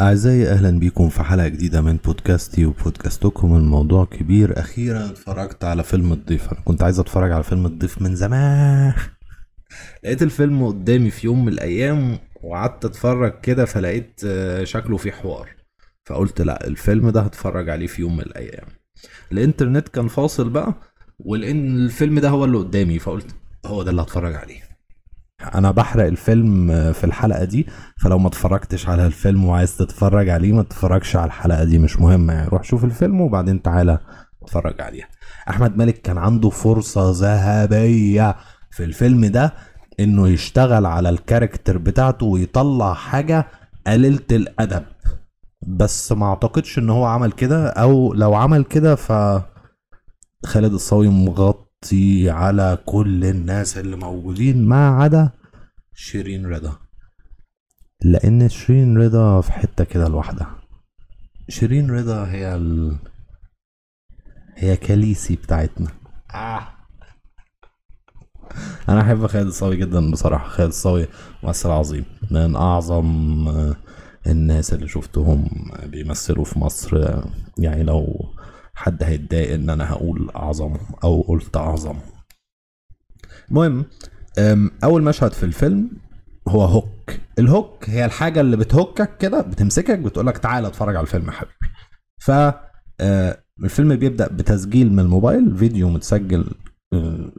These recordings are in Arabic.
أعزائي أهلا بيكم في حلقة جديدة من بودكاستي وبودكاستكم. الموضوع كبير. أخيرا اتفرجت على فيلم الضيف. أنا كنت عايز أتفرج على فيلم الضيف من زمان. لقيت الفيلم قدامي في يوم من الأيام وقعدت أتفرج كده فلقيت آه، شكله فيه حوار. فقلت لا الفيلم ده هتفرج عليه في يوم من الأيام. الإنترنت كان فاصل بقى ولأن الفيلم ده هو اللي قدامي فقلت هو ده اللي هتفرج عليه. أنا بحرق الفيلم في الحلقة دي فلو ما اتفرجتش على الفيلم وعايز تتفرج عليه ما تتفرجش على الحلقة دي مش مهمه يعني. روح شوف الفيلم وبعدين تعالى اتفرج عليها. أحمد مالك كان عنده فرصة ذهبية في الفيلم ده إنه يشتغل على الكاركتر بتاعته ويطلع حاجة قليلة الأدب. بس ما أعتقدش إن هو عمل كده أو لو عمل كده ف خالد الصاوي مغطي على كل الناس اللي موجودين ما عدا شيرين رضا. لأن شيرين رضا في حتة كده لوحدها. شيرين رضا هي ال... هي كاليسي بتاعتنا. آه. أنا أحب خالد الصاوي جدا بصراحة. خالد الصاوي ممثل عظيم. من أعظم الناس اللي شفتهم بيمثلوا في مصر. يعني لو حد هيتضايق إن أنا هقول أعظم أو قلت أعظم. المهم أول مشهد في الفيلم هو hook ال hook هي الحاجة اللي بتهكك كده بتمسكك بتقولك تعالى اتفرج على الفيلم يا حبيبي. ف آه، الفيلم بيبدأ بتسجيل من الموبايل فيديو متسجل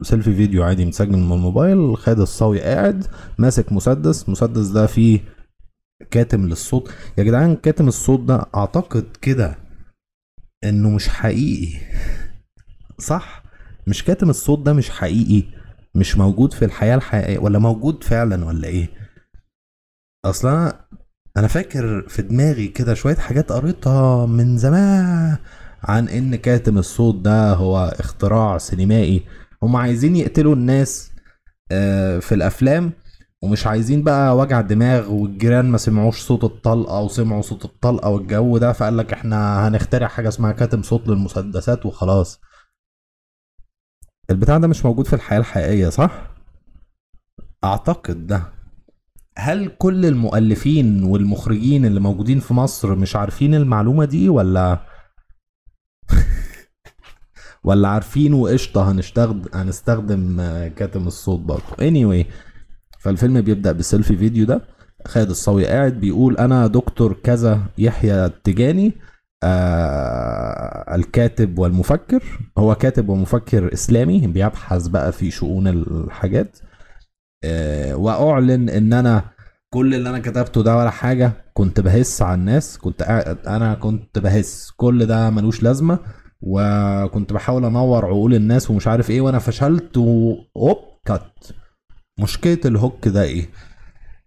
selfie video عادي متسجل من الموبايل خالد الصاوي قاعد ماسك مسدس مسدس ده فيه كاتم للصوت. يا جدعان كاتم الصوت ده أعتقد كده إنه مش حقيقي. صح؟ مش كاتم الصوت ده مش حقيقي؟ مش موجود في الحياة الحقيقية ولا موجود فعلا ولا إيه؟ أصلا أنا أنا فاكر في دماغي كده شوية حاجات قريتها من زمان عن إن كاتم الصوت ده هو اختراع سينمائي. هم عايزين يقتلوا الناس آه، في الأفلام ومش عايزين بقى وجع دماغ والجيران ما سمعوش صوت الطلقة وسمعوا صوت الطلقة والجو ده فقال لك إحنا هنخترع حاجة اسمها كاتم صوت للمسدسات وخلاص. البتاع ده مش موجود في الحياة الحقيقية صح؟ أعتقد ده. هل كل المؤلفين والمخرجين اللي موجودين في مصر مش عارفين المعلومة دي ولا؟ ولا عارفين وقشطة هنستخدم هنستخدم كاتم الصوت برضه. Anyway فالفيلم بيبدأ بسيلفي فيديو ده. خالد الصاوي قاعد بيقول أنا دكتور كذا يحيى التجاني آه الكاتب والمفكر. هو كاتب ومفكر إسلامي بيبحث بقى في شؤون الحاجات. آه وأعلن إن أنا كل اللي أنا كتبته ده ولا حاجة كنت بهس على الناس. كنت أنا كنت بهس. كل ده ملوش لازمة. وكنت بحاول أنور عقول الناس ومش عارف إيه وأنا فشلت و up cut مشكلة ال hook ده إيه؟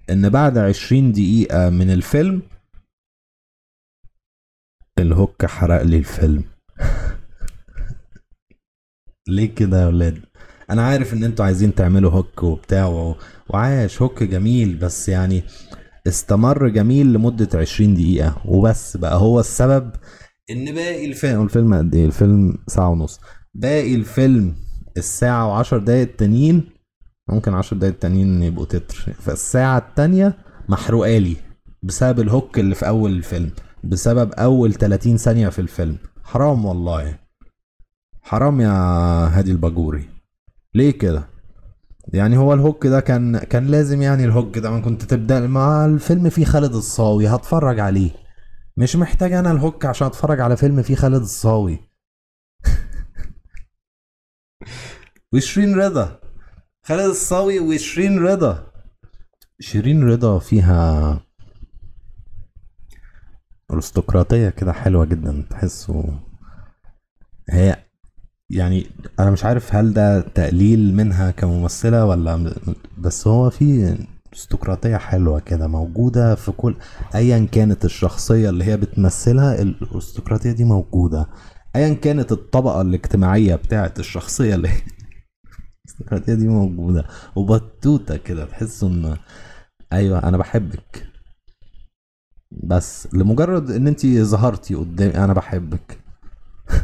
إن بعد عشرين دقيقة من الفيلم ال hook حرق لي الفيلم ليه كده يا ولاد؟ أنا عارف إن أنتوا عايزين تعملوا hook وبتاع. وعاش hook جميل بس يعني استمر جميل لمدة عشرين دقيقة وبس بقى هو السبب إن باقي الفيلم الفيلم قد إيه؟ الفيلم ساعة ونص باقي الفيلم الساعة وعشر دقايق التانيين ممكن عشر دقايق التانيين يبقوا تتر. فالساعة التانية محروقالي بسبب الهوك اللي في أول الفيلم بسبب أول 30 ثانية في الفيلم. حرام والله. حرام يا هادي الباجوري. ليه كده؟ يعني هو الهوك ده كان كان لازم يعني الهوك ده ما كنت تبدأ مع الفيلم فيه خالد الصاوي هتفرج عليه. مش محتاج أنا الهوك عشان أتفرج على فيلم فيه خالد الصاوي. وشيرين رضا. خالد الصاوي وشيرين رضا. شيرين رضا فيها أرستقراطية كده حلوة جدا تحسه هي يعني أنا مش عارف هل ده تقليل منها كممثلة ولا بس هو في أرستقراطية حلوة كده موجودة في كل ايا كانت الشخصية اللي هي بتمثلها الأرستقراطية دي موجودة. ايا كانت الطبقة الاجتماعية بتاعت الشخصية اللي الارستقراطية دي موجودة. وبطوطة كده تحس إن أيوه أنا بحبك. بس لمجرد إن انت ظهرتي قدامي أنا بحبك.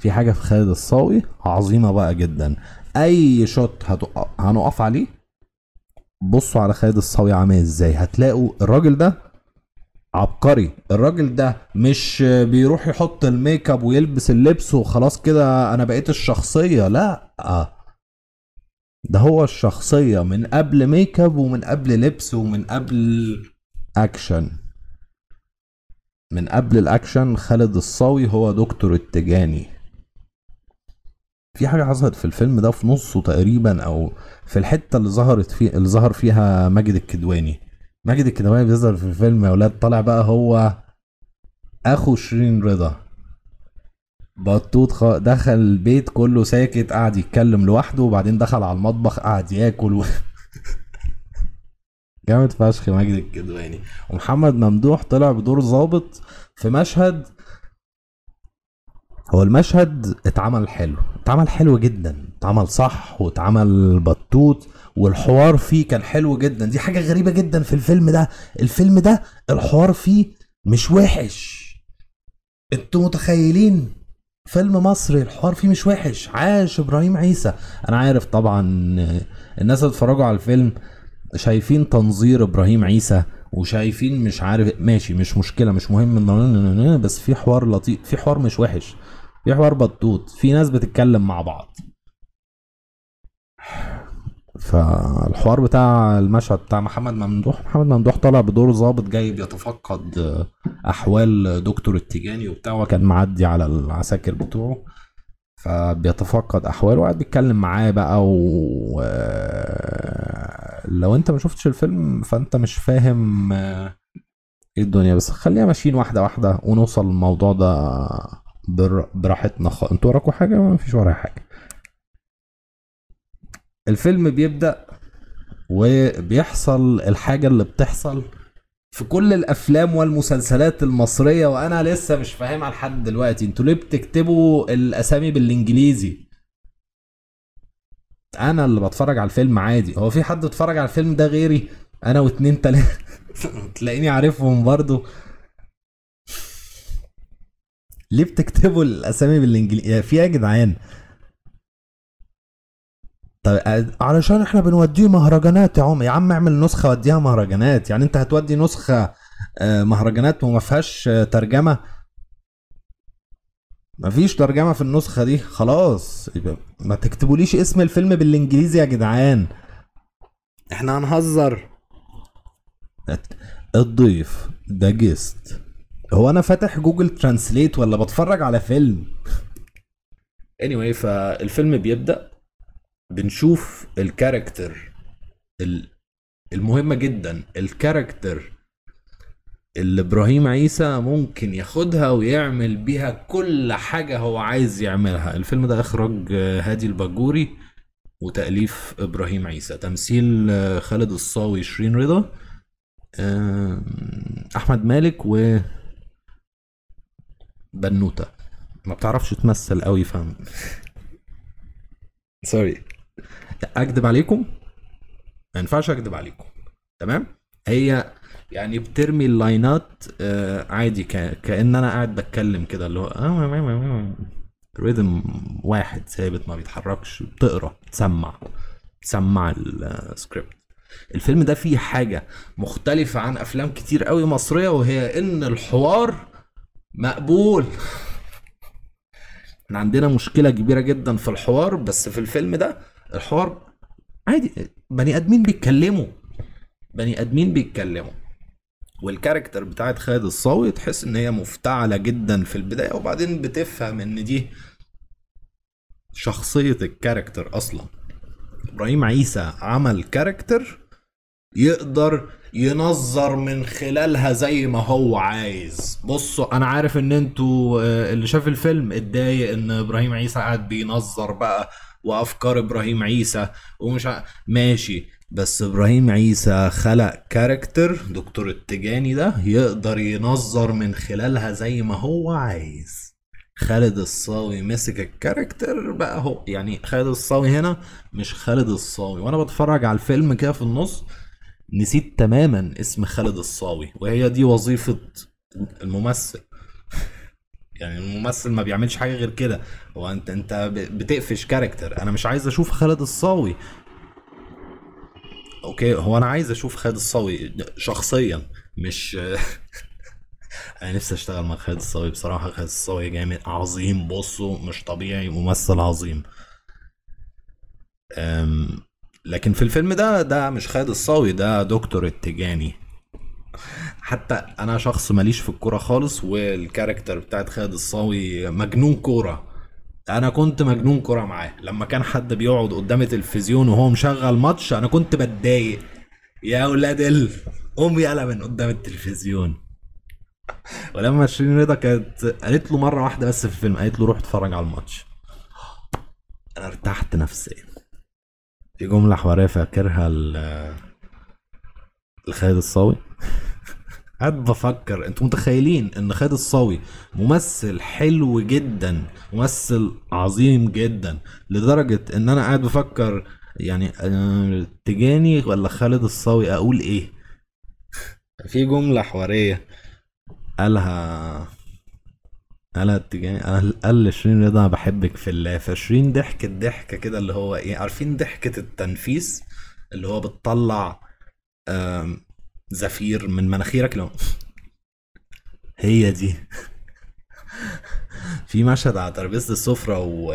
في حاجة في خالد الصاوي عظيمة بقى جدا. أي shot هنقف عليه؟ بصوا على خالد الصاوي عامل إزاي. هتلاقوا الراجل ده عبقري. الراجل ده مش بيروح يحط الميك اب ويلبس اللبس وخلاص كده أنا بقيت الشخصية. لا. ده هو الشخصية من قبل ميك اب ومن قبل لبس ومن قبل اكشن من قبل الاكشن خالد الصاوي هو دكتور التجاني. في حاجة حصلت في الفيلم ده في نصه تقريبا أو في الحتة اللي ظهرت فيه اللي ظهر فيها ماجد الكدواني. ماجد الكدواني بيظهر في الفيلم يا ولاد طالع بقى هو أخو شيرين رضا. بطوط خ... دخل البيت كله ساكت قعد يتكلم لوحده وبعدين دخل على المطبخ قعد ياكل و... جامد فشخ ماجد الكدواني. ومحمد ممدوح طلع بدور ظابط في مشهد هو المشهد اتعمل حلو اتعمل حلو جدا اتعمل صح واتعمل بطوط. والحوار فيه كان حلو جدا. دي حاجة غريبة جدا في الفيلم ده. الفيلم ده الحوار فيه مش وحش. أنتوا متخيلين؟ فيلم مصري الحوار فيه مش وحش. عاش إبراهيم عيسى. أنا عارف طبعا الناس اللي اتفرجوا على الفيلم شايفين تنظير إبراهيم عيسى وشايفين مش عارف ماشي مش مشكلة مش مهم بس في حوار لطيف في حوار مش وحش في حوار بطوط في ناس بتتكلم مع بعض. فالحوار بتاع المشهد بتاع محمد ممدوح محمد ممدوح طالع بدور ظابط جاي بيتفقد أحوال دكتور التيجاني وبتاع وكان معدي على العساكر بتوعه. فبيتفقد احواله وقاعد بيتكلم معاه بقى و لو أنت ما شفتش الفيلم فأنت مش فاهم إيه الدنيا. بس خلينا ماشيين واحدة واحدة ونوصل للموضوع ده براحتنا خ... أنتوا وراكوا حاجة؟ ما فيش ورايا حاجة. الفيلم بيبدأ وبيحصل الحاجة اللي بتحصل في كل الأفلام والمسلسلات المصرية وأنا لسه مش فاهمها لحد دلوقتي. أنتوا ليه بتكتبوا الأسامي بالإنجليزي؟ أنا اللي بتفرج على الفيلم عادي. هو في حد اتفرج على الفيلم ده غيري؟ أنا واتنين تلاتة. تلاقيني عارفهم برضو. ليه بتكتبوا الأسامي بالإنجليزي؟ في إيه يا جدعان؟ طيب علشان إحنا بنوديه مهرجانات يا عم يا عم اعمل نسخة وديها مهرجانات يعني انت هتودي نسخة آه، مهرجانات وما فيهاش آه، ترجمة؟ ما فيش ترجمة في النسخة دي خلاص ما تكتبوليش اسم الفيلم بالانجليزي يا جدعان. إحنا هنهزر. الضيف ده guest هو أنا فاتح Google Translate ولا بتفرج على فيلم؟ Anyway فالفيلم بيبدأ بنشوف ال character المهمة جدا. ال character اللي إبراهيم عيسى ممكن ياخدها ويعمل بيها كل حاجة هو عايز يعملها. الفيلم ده إخراج هادي الباجوري وتأليف إبراهيم عيسى. تمثيل خالد الصاوي شيرين رضا أحمد مالك و بنوتة. ما بتعرفش تمثل قوي فاهم؟ سوري أكذب عليكم؟ ما ينفعش أكذب عليكم. تمام؟ هي يعني بترمي اللاينات آه عادي كأن أنا قاعد بتكلم كده اللي هو rhythm واحد ثابت ما بيتحركش بتقرأ تسمع تسمع السكريبت الفيلم ده فيه حاجة مختلفة عن أفلام كتير قوي مصرية وهي إن الحوار مقبول. إحنا عندنا مشكلة كبيرة جدا في الحوار بس في الفيلم ده الحوار عادي بني آدمين بيتكلموا بني آدمين بيتكلموا. وال character بتاعت خالد الصاوي تحس إن هي مفتعلة جدا في البداية وبعدين بتفهم إن دي شخصية ال character أصلا. إبراهيم عيسى عمل character يقدر ينظر من خلالها زي ما هو عايز. بصوا أنا عارف إن أنتوا آه، اللي شاف الفيلم اتضايق إن إبراهيم عيسى قاعد بينظر بقى وأفكار إبراهيم عيسى ومش ع... ماشي. بس إبراهيم عيسى خلق character دكتور التجاني ده يقدر ينظر من خلالها زي ما هو عايز. خالد الصاوي مسك ال character بقى هو يعني خالد الصاوي هنا مش خالد الصاوي. وأنا بتفرج على الفيلم كده في النص نسيت تماما اسم خالد الصاوي وهي دي وظيفة الممثل. يعني الممثل ما بيعملش حاجة غير كده. هو انت انت بتقفش character أنا مش عايز أشوف خالد الصاوي. okay هو أنا عايز أشوف خالد الصاوي شخصيا مش أنا نفسي اشتغل مع خالد الصاوي بصراحة. خالد الصاوي جامد عظيم بصوا مش طبيعي ممثل عظيم. أم لكن في الفيلم ده ده مش خالد الصاوي ده دكتور التجاني. حتى أنا شخص ماليش في الكورة خالص والكاركتر بتاعت خالد الصاوي مجنون كورة. أنا كنت مجنون كورة معاه. لما كان حد بيقعد قدام التلفزيون وهو مشغل ماتش أنا كنت بتضايق. يا ولاد ال قوم يلا من قدام التلفزيون. ولما شيرين رضا كانت قالت له مرة واحدة بس في الفيلم قالت له روح اتفرج على الماتش. أنا ارتحت نفسيا. في جملة حوارية فاكرها لخالد الصاوي. قاعد بفكر. أنتوا متخيلين ان خالد الصاوي ممثل حلو جدا ممثل عظيم جدا لدرجة ان أنا قاعد بفكر يعني آه، تجاني ولا خالد الصاوي؟ أقول إيه؟ في جملة حوارية. قالها قالها تجاني قال قال لشيرين رضا أنا بحبك في الله. فشيرين ضحكت ضحكة كده اللي هو إيه عارفين ضحكة التنفيس اللي هو بتطلع زفير من مناخيرك لو هي دي. في مشهد على ترابيزة السفرة و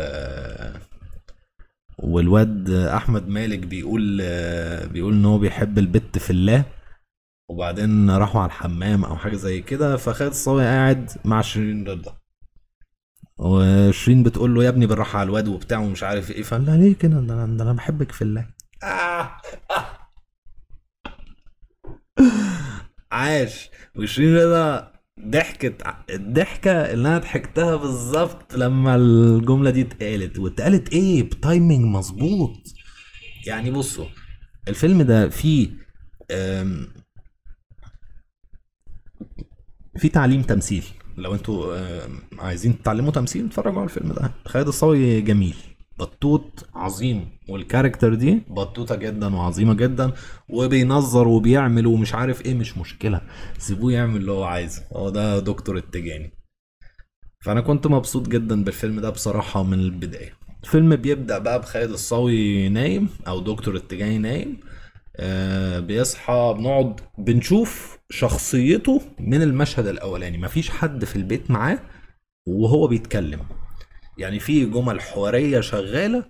والواد أحمد مالك بيقول بيقول إن هو بيحب البت في الله وبعدين راحوا على الحمام أو حاجة زي كده فخالد الصاوي قاعد مع شيرين رضا وشيرين بتقول له يا ابني بالراحة على الواد وبتاع ومش عارف إيه. فقال لها ليه كده؟ ده أنا بحبك في الله. آه. عاش. وشيرين رضا ضحكت الضحكة اللي أنا ضحكتها بالظبط لما الجملة دي اتقالت. واتقالت إيه؟ ب timing مظبوط. يعني بصوا الفيلم ده فيه في تعليم تمثيل. لو أنتوا عايزين تتعلموا تمثيل اتفرجوا على الفيلم ده. خالد الصاوي جميل. بطوط عظيم. وال character دي؟ بطوطة جدا وعظيمة جدا وبينظر وبيعمل ومش عارف إيه مش مشكلة. سيبوه يعمل اللي هو عايزه. هو ده دكتور التجاني. فأنا كنت مبسوط جدا بالفيلم ده بصراحة من البداية. الفيلم بيبدأ بقى بخالد الصاوي نايم أو دكتور التجاني نايم. آه بيصحى بنقعد بنشوف شخصيته من المشهد الأولاني. مفيش حد في البيت معاه وهو بيتكلم. يعني في جمل حوارية شغالة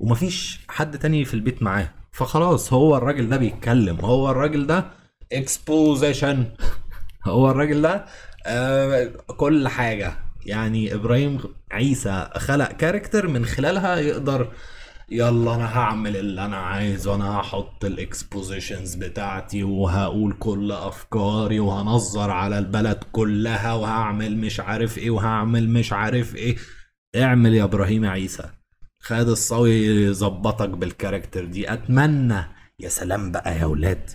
ومفيش حد تاني في البيت معاه. فخلاص هو الراجل ده بيتكلم. هو الراجل ده exposition هو الراجل ده آه كل حاجة. يعني إبراهيم عيسى خلق character من خلالها يقدر يلا أنا هعمل اللي أنا عايزه أنا هحط ال expositions بتاعتي وهقول كل أفكاري وهنظر على البلد كلها وهعمل مش عارف إيه وهعمل مش عارف إيه. اعمل يا إبراهيم عيسى. خالد الصاوي يظبطك بال character دي. اتمنى. يا سلام بقى يا ولاد.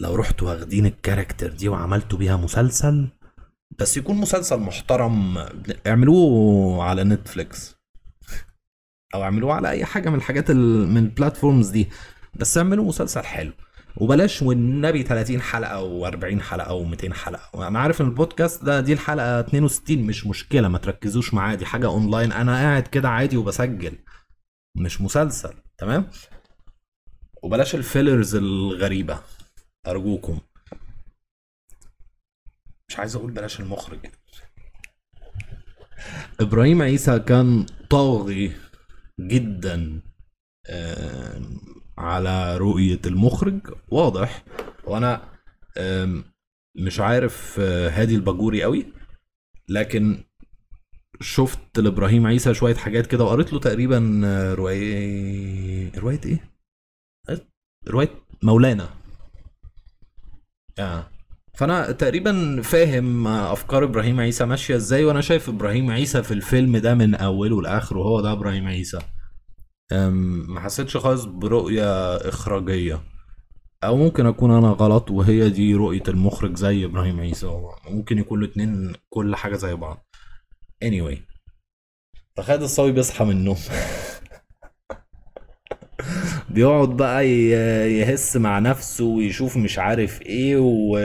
لو رحتوا واخدين ال character دي وعملتوا بيها مسلسل. بس يكون مسلسل محترم. اعملوه على نتفليكس. أو اعملوه على اي حاجة من الحاجات ال... من ال platforms دي. بس اعملوا مسلسل حلو. وبلاش والنبي 30 حلقة و40 حلقة و200 حلقة. أنا عارف إن البودكاست ده دي الحلقة 62 مش مشكلة ما تركزوش معاه دي حاجة أونلاين. أنا قاعد كده عادي وبسجل مش مسلسل تمام؟ وبلاش الفيلرز الغريبة أرجوكم. مش عايز أقول بلاش المخرج. إبراهيم عيسى كان طاغي جدا على رؤية المخرج واضح وأنا مش عارف آه، هادي الباجوري قوي لكن شفت لإبراهيم عيسى شوية حاجات كده وقريت له تقريبا آه، رواية رواية إيه؟ رواية مولانا آه. فأنا تقريبا فاهم أفكار إبراهيم عيسى ماشية إزاي وأنا شايف إبراهيم عيسى في الفيلم ده من أوله لآخره هو ده إبراهيم عيسى ما حسيتش خالص برؤية إخراجية. أو ممكن أكون أنا غلط وهي دي رؤية المخرج زي إبراهيم عيسى. ممكن يكون الاتنين كل حاجة زي بعض. Anyway. فخالد الصاوي بيصحى من النوم. بيقعد بقى يهس مع نفسه ويشوف مش عارف إيه و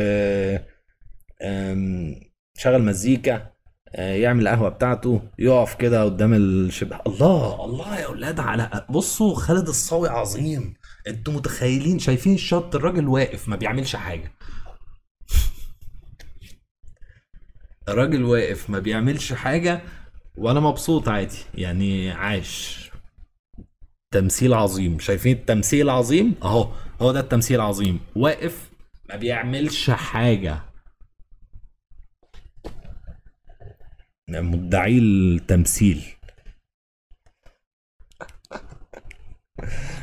شغل مزيكا. يعمل القهوة بتاعته يقف كده قدام الشباك الله الله يا أولاد على بصوا خالد الصاوي عظيم. أنتوا متخيلين؟ شايفين الشط الراجل واقف ما بيعملش حاجة. الراجل واقف ما بيعملش حاجة وأنا مبسوط عادي. يعني عاش. تمثيل عظيم. شايفين التمثيل عظيم أهو هو ده التمثيل عظيم واقف ما بيعملش حاجة. مدعي التمثيل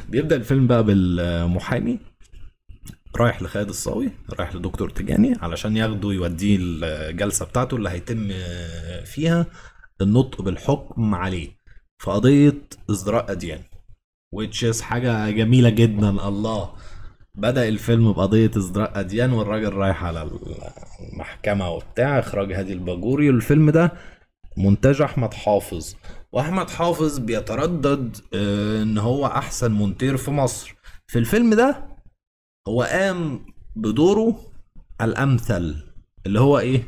بيبدأ الفيلم بقى بالمحامي رايح لخالد الصاوي رايح لدكتور تجاني علشان ياخده يوديه الجلسة بتاعته اللي هيتم فيها النطق بالحكم عليه في قضية ازدراء أديان is حاجة جميلة جدا الله. بدأ الفيلم بقضية ازدراء أديان والراجل رايح على المحكمة وبتاع إخراج هادي الباجوري والفيلم ده مونتاج أحمد حافظ. وأحمد حافظ بيتردد آه، إن هو أحسن مونتير في مصر. في الفيلم ده هو قام بدوره الأمثل اللي هو إيه؟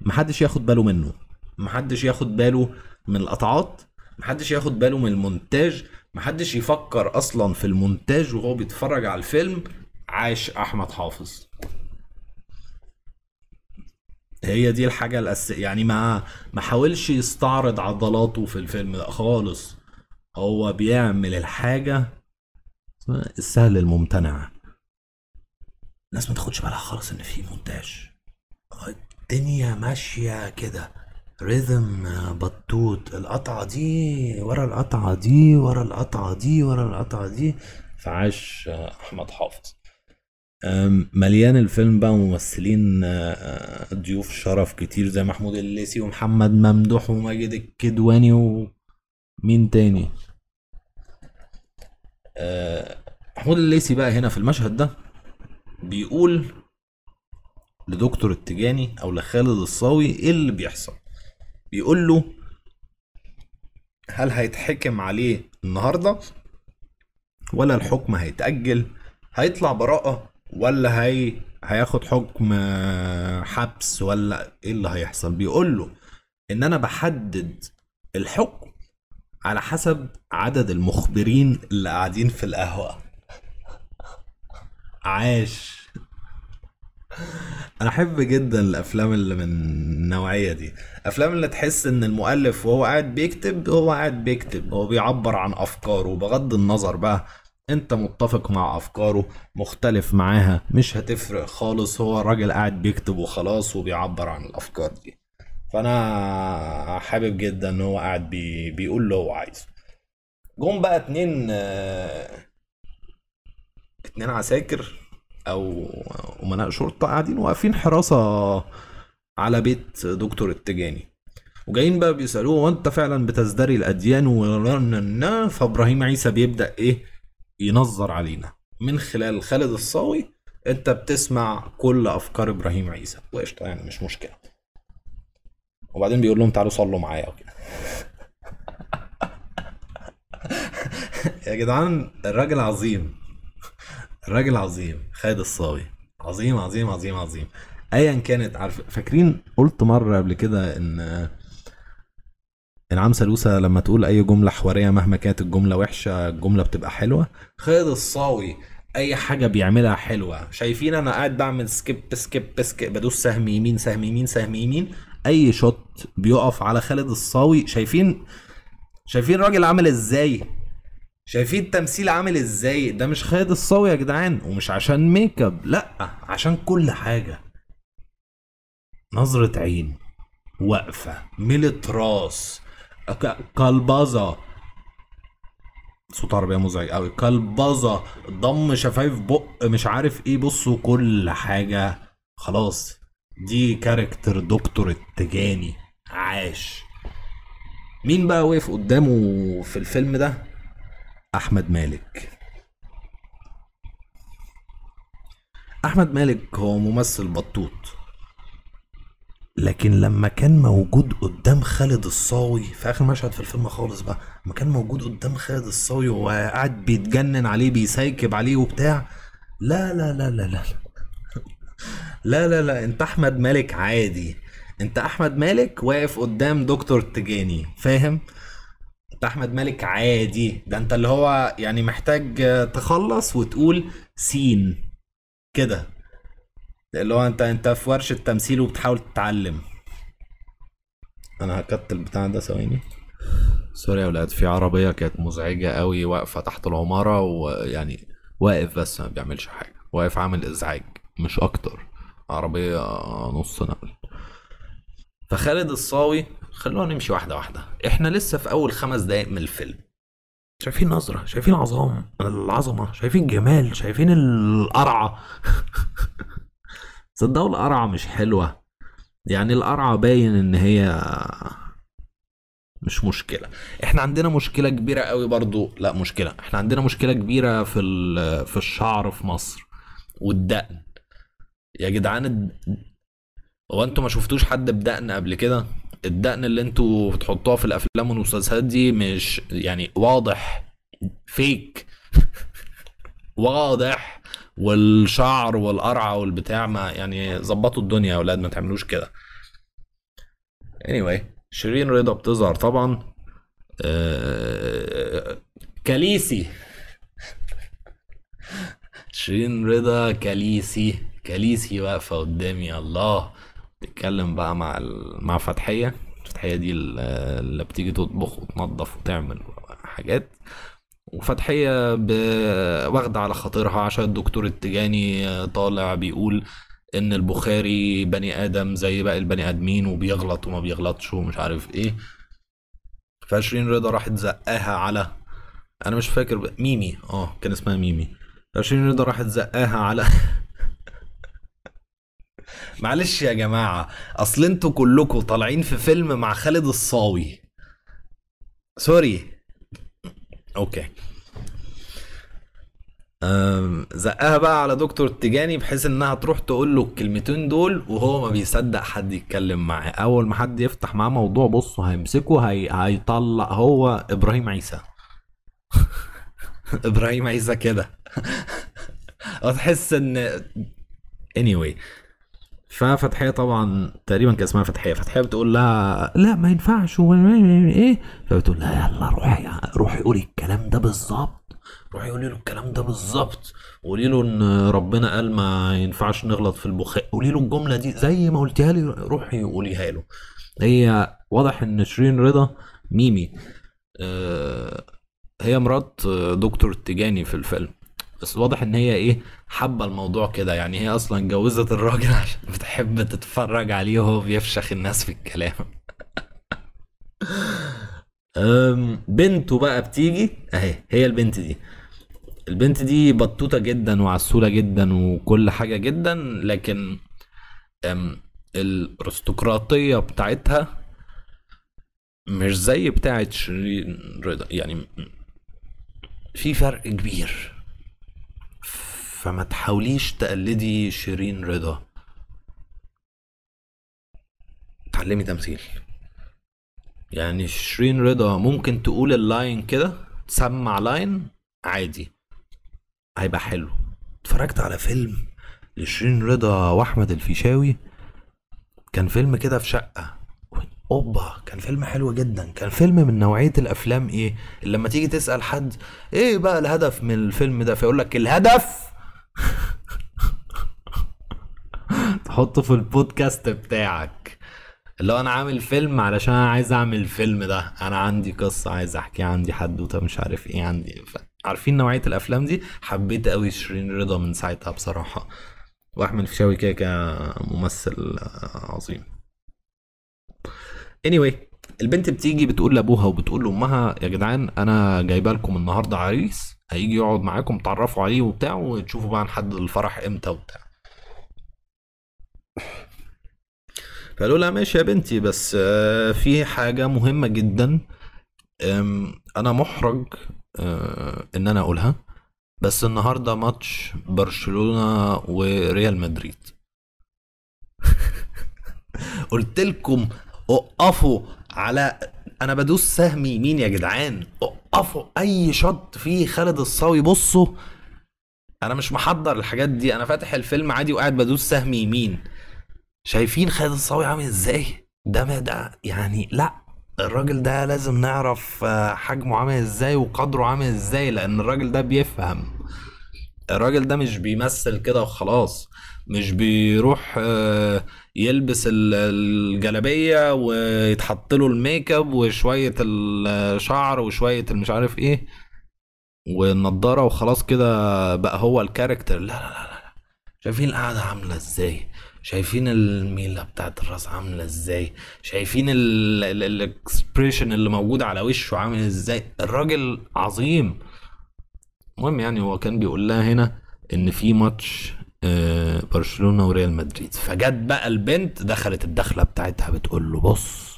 محدش ياخد باله منه. محدش ياخد باله من القطعات محدش ياخد باله من المونتاج محدش يفكر أصلا في المونتاج وهو بيتفرج على الفيلم. عاش أحمد حافظ. هي دي الحاجة الاساسيه يعني ما ما حاولش يستعرض عضلاته في الفيلم ده خالص. هو بيعمل الحاجة السهل الممتنع. الناس ما تاخدش بالها خالص إن في مونتاج. الدنيا ماشية كده. ريذم بطوط. القطعة دي ورا القطعة دي ورا القطعة دي ورا القطعة دي. فعاش أحمد حافظ. مليان الفيلم بقى ممثلين آه، ضيوف شرف كتير زي محمود الليسي ومحمد ممدوح وماجد الكدواني ومين تاني؟ آه، محمود الليسي بقى هنا في المشهد ده بيقول لدكتور التجاني أو لخالد الصاوي إيه اللي بيحصل؟ بيقول له هل هيتحكم عليه النهارده ولا الحكم هيتأجل؟ هيطلع براءة ولا هي هياخد حكم حبس ولا إيه اللي هيحصل؟ بيقول له إن أنا بحدد الحكم على حسب عدد المخبرين اللي قاعدين في القهوة. عاش. أنا أحب جدا الأفلام اللي من النوعية دي. أفلام اللي تحس إن المؤلف وهو قاعد بيكتب هو قاعد بيكتب. هو بيعبر عن أفكاره. بغض النظر بقى انت متفق مع افكاره مختلف معاها مش هتفرق خالص هو الراجل قاعد بيكتب وخلاص وبيعبر عن الافكار دي. فانا حابب جدا ان هو قاعد بي بيقول اللي هو عايزه. جم بقى اتنين اتنين عساكر أو أمناء شرطة قاعدين واقفين حراسة على بيت دكتور التجاني. وجايين بقى بيسألوه وانت فعلا بتزدري الأديان فإبراهيم عيسى بيبدأ إيه؟ ينظر علينا. من خلال خالد الصاوي انت بتسمع كل افكار إبراهيم عيسى. وقشطة يعني مش مشكلة. وبعدين بيقول لهم تعالوا صلوا معايا وكده. يا جدعان الراجل عظيم. الراجل عظيم خالد الصاوي. عظيم عظيم عظيم عظيم. ايا كانت عارف فاكرين قلت مرة قبل كده إن انعام سالوسة لما تقول أي جملة حوارية مهما كانت الجملة وحشة الجملة بتبقى حلوة. خالد الصاوي أي حاجة بيعملها حلوة. شايفين أنا قاعد بعمل skip skip skip بدوس سهم يمين سهم يمين سهم يمين. أي shot بيقف على خالد الصاوي. شايفين؟ شايفين الراجل عامل إزاي؟ شايفين التمثيل عامل إزاي؟ ده مش خالد الصاوي يا جدعان ومش عشان make up لأ عشان كل حاجة. نظرة عين وقفة ميلة راس. كلبظة صوت عربية مزعج قوي كلبظة ضم شفايف بق مش عارف إيه بصوا كل حاجة. خلاص. دي كاركتر دكتور التجاني. عاش. مين بقى وقف قدامه في الفيلم ده؟ أحمد مالك. أحمد مالك هو ممثل بطوط. لكن لما كان موجود قدام خالد الصاوي في آخر مشهد في الفيلم خالص بقى لما كان موجود قدام خالد الصاوي وقاعد بيتجنن عليه بيسيكب عليه وبتاع لا لا لا لا لا لا لا لا انت أحمد مالك عادي. انت أحمد مالك واقف قدام دكتور تجاني فاهم؟ انت أحمد مالك عادي. ده انت اللي هو يعني محتاج تخلص وتقول سين كده. اللي هو انت أنت في ورشة تمثيل وبتحاول تتعلم. أنا هكتل البتاع ده ثواني. سوري يا ولاد في عربية كانت مزعجة قوي واقفة تحت العمارة ويعني واقف بس ما بيعملش حاجة. واقف عامل إزعاج مش أكتر. عربية نص نقل. فخالد الصاوي خلونا نمشي واحدة واحدة. إحنا لسه في أول خمس دقايق من الفيلم. شايفين نظرة شايفين عظام العظمة شايفين جمال شايفين القرعة. صدقوا القرعة مش حلوة. يعني القرعة باين إن هي مش مشكلة. إحنا عندنا مشكلة كبيرة قوي برضو. لا مشكلة. إحنا عندنا مشكلة كبيرة في في الشعر في مصر والدقن. يا جدعان هو أنتوا ما شفتوش حد بدقن قبل كده؟ الدقن اللي أنتوا بتحطوها في الأفلام والمسلسلات دي مش يعني واضح فيك. واضح. والشعر والقرعة والبتاع ما يعني ظبطوا الدنيا يا أولاد ما تعملوش كده. Anyway شيرين رضا بتظهر طبعا. آه كاليسي. شيرين رضا كاليسي. كاليسي واقفة قدامي الله. تتكلم بقى مع مع فتحية. فتحية دي اللي بتيجي تطبخ وتنظف وتعمل حاجات. وفتحية واخدة على خاطرها عشان الدكتور التجاني طالع بيقول إن البخاري بني آدم زي باقي البني آدمين وبيغلط وما بيغلطش ومش عارف إيه. فشيرين رضا راحت زقاها على أنا مش فاكر ميمي آه كان اسمها ميمي. شيرين رضا راحت زقاها على معلش يا جماعة أصل أنتوا كلكم طالعين في فيلم مع خالد الصاوي. sorry okay. زقها بقى على دكتور التجاني بحيث إنها تروح تقول له الكلمتين دول وهو ما بيصدق حد يتكلم معاه. أول ما حد يفتح معاه موضوع بصوا هيمسكه هي... هيطلع هو إبراهيم عيسى. إبراهيم عيسى كده. وتحس إن anyway. ففتحية طبعا تقريبا كان اسمها فتحية. فتحية بتقول لها لا ما ينفعش. إيه فبتقول لها يلا روحي روحي قولي الكلام ده بالظبط. روحي قولي له الكلام ده بالظبط. قولي له إن ربنا قال ما ينفعش نغلط في البخاري. قولي له الجملة دي زي ما قلتيها لي. روحي قوليها له. هي واضح إن شيرين رضا ميمي. آه هي مرات دكتور التجاني في الفيلم. بس واضح إن هي إيه حابة الموضوع كده. يعني هي أصلا جوزت الراجل عشان بتحب تتفرج عليه وهو بيفشخ الناس في الكلام. بنته بقى بتيجي. أهي هي البنت دي. البنت دي بطوطة جدا وعسولة جدا وكل حاجة جدا لكن الأرستقراطية بتاعتها مش زي بتاعت شيرين رضا. يعني في فرق كبير. فما تحاوليش تقلدي شيرين رضا. تعلمي تمثيل. يعني شيرين رضا ممكن تقول ال line كده تسمع line عادي. هيبقى حلو. اتفرجت على فيلم لشيرين رضا وأحمد الفيشاوي؟ كان فيلم كده في شقة. أوبا كان فيلم حلو جدا. كان فيلم من نوعية الأفلام إيه؟ اللي لما تيجي تسأل حد إيه بقى الهدف من الفيلم ده؟ فيقول لك الهدف تحطه في البودكاست بتاعك. اللي هو أنا عامل فيلم علشان أنا عايز أعمل الفيلم ده. أنا عندي قصة عايز أحكيها عندي حدوتة مش عارف إيه عندي ف... عارفين نوعية الأفلام دي؟ حبيت قوي شيرين رضا من ساعتها بصراحة. وأحمد فيشاوي كده كممثل عظيم. Anyway البنت بتيجي بتقول لأبوها وبتقول لأمها يا جدعان أنا جايبة لكم النهارده عريس هيجي يقعد معاكم تعرفوا عليه وبتاع وتشوفوا بقى نحدد الفرح إمتى وبتاع. فقالوا لها ماشي يا بنتي بس في حاجة مهمة جدا أنا محرج إن أنا أقولها. بس النهاردة ماتش برشلونة وريال مدريد. قلت لكم وقفوا على أنا بدوس سهم يمين يا جدعان؟ وقفوا أي شط فيه خالد الصاوي. بصوا أنا مش محضر الحاجات دي. أنا فاتح الفيلم عادي وقاعد بدوس سهم يمين شايفين خالد الصاوي عامل إزاي؟ ده ما ده يعني لا الراجل ده لازم نعرف آه، حجمه عامل إزاي وقدره عامل إزاي لأن الراجل ده بيفهم. الراجل ده مش بيمثل كده وخلاص مش بيروح آه، يلبس الجلابية ويتحط له ال make up وشوية الشعر وشوية المش عارف إيه والنضاره وخلاص كده بقى هو ال character. لا لا لا لا شايفين القعدة عاملة إزاي؟ شايفين الميلة بتاعت الراس عاملة إزاي؟ شايفين ال expression اللي موجود على وشه عامل إزاي؟ الراجل عظيم. المهم يعني هو كان بيقول لها هنا إن في ماتش برشلونة وريال مدريد. فجت بقى البنت دخلت الدخلة بتاعتها بتقول له بص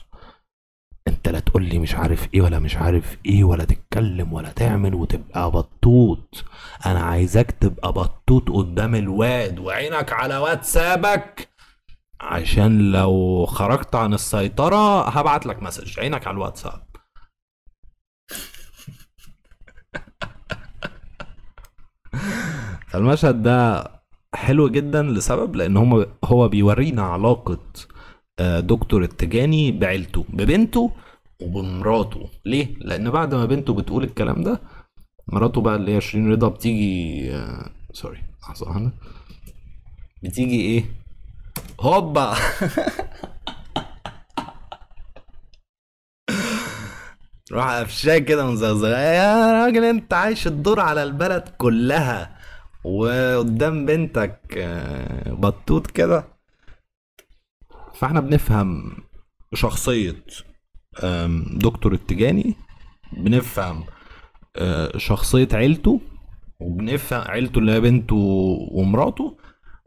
انت لا تقول لي مش عارف إيه ولا مش عارف إيه ولا تتكلم ولا تعمل وتبقى بطوط. أنا عايزك تبقى بطوط قدام الواد وعينك على واتسابك. عشان لو خرجت عن السيطرة هبعت لك مسج عينك على الواتساب. فالمشهد ده حلو جدا لسبب لأن هم هو بيورينا علاقة آه، دكتور التجاني بعيلته ببنته وبمراته. ليه؟ لأن بعد ما بنته بتقول الكلام ده مراته بقى اللي هي شيرين رضا بتيجي آه سوري لحظة هنا. بتيجي إيه؟ هوبا! راح قفشاه كده مزغزغه يا راجل أنت عايش الدور على البلد كلها. وقدام بنتك آه، بطوط كده. فاحنا بنفهم شخصية دكتور التجاني بنفهم آه، شخصية عيلته وبنفهم عيلته اللي هي بنته ومراته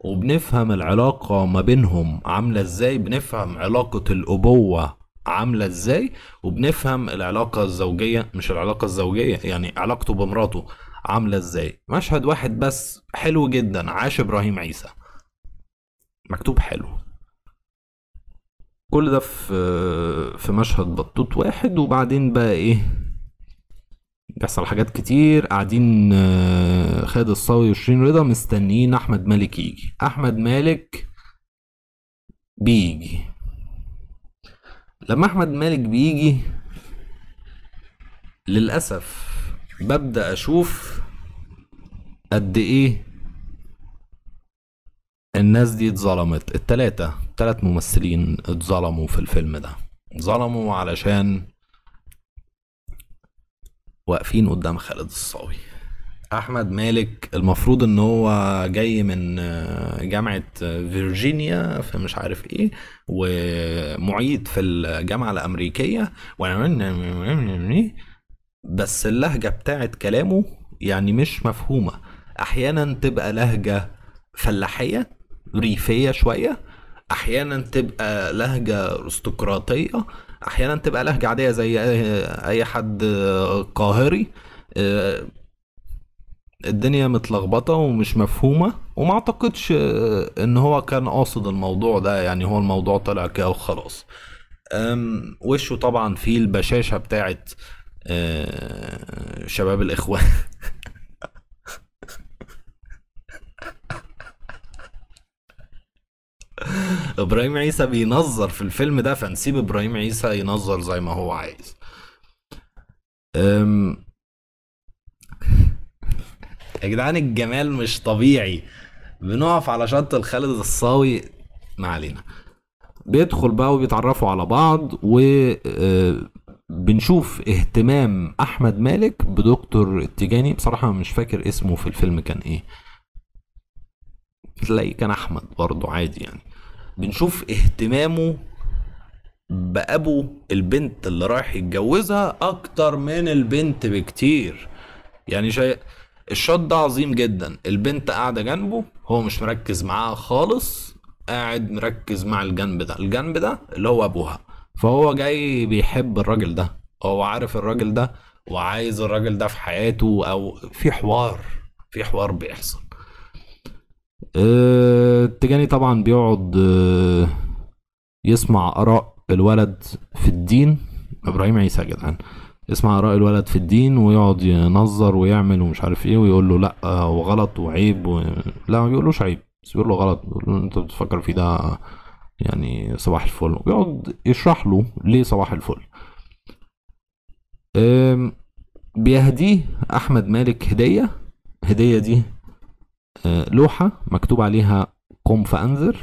وبنفهم العلاقة ما بينهم عاملة إزاي بنفهم علاقة الأبوة عاملة إزاي وبنفهم العلاقة الزوجية مش العلاقة الزوجية يعني علاقته بمراته. عاملة إزاي؟ مشهد واحد بس حلو جدا عاش إبراهيم عيسى. مكتوب حلو. كل ده في في مشهد بطوط واحد وبعدين بقى إيه؟ بيحصل حاجات كتير. قاعدين خالد الصاوي وشيرين رضا مستنيين أحمد مالك يجي. أحمد مالك بيجي. لما أحمد مالك بيجي للأسف ببدأ أشوف قد إيه الناس دي اتظلمت؟ التلاتة تلات ممثلين اتظلموا في الفيلم ده. ظلموا علشان واقفين قدام خالد الصاوي. أحمد مالك المفروض إن هو جاي من جامعة فيرجينيا في مش عارف إيه ومعيد في الجامعة الأمريكية. بس اللهجة بتاعت كلامه يعني مش مفهومة. أحيانا تبقى لهجة فلاحية ريفية شوية أحيانا تبقى لهجة أرستقراطية أحيانا تبقى لهجة عادية زي أي حد قاهري. الدنيا متلخبطة ومش مفهومة وما أعتقدش إن هو كان قاصد الموضوع ده يعني هو الموضوع طلع كده وخلاص. وشه طبعا فيه البشاشة بتاعت آه، شباب الإخوان. إبراهيم عيسى بينظر في الفيلم ده فنسيب إبراهيم عيسى ينظر زي ما هو عايز. يا جدعان الجمال مش طبيعي. بنقف على شط الخالد الصاوي ما علينا. بيدخل بقى وبيتعرفوا على بعض و آه، بنشوف اهتمام أحمد مالك بدكتور التجاني. بصراحة مش فاكر اسمه في الفيلم كان إيه. تلاقي كان أحمد برضه عادي يعني. بنشوف اهتمامه بأبو البنت اللي رايح يتجوزها أكتر من البنت بكتير. يعني شيء الشوت ده عظيم جدا. البنت قاعدة جنبه هو مش مركز معاها خالص قاعد مركز مع الجنب ده. الجنب ده اللي هو أبوها. فهو جاي بيحب الراجل ده. هو عارف الراجل ده وعايز الراجل ده في حياته أو في حوار في حوار بيحصل. التجاني طبعا بيقعد أه يسمع آراء الولد في الدين. إبراهيم عيسى يا جدعان يسمع آراء الولد في الدين ويقعد ينظر ويعمل ومش عارف إيه ويقول له لأ وغلط وعيب و... لا ما بيقولوش عيب بس بيقول له غلط. بيقول له أنت بتفكر في ده يعني صباح الفل. ويقعد يشرح له ليه صباح الفل. بيهديه أحمد مالك هدية. هدية دي لوحة مكتوب عليها قم فأنذر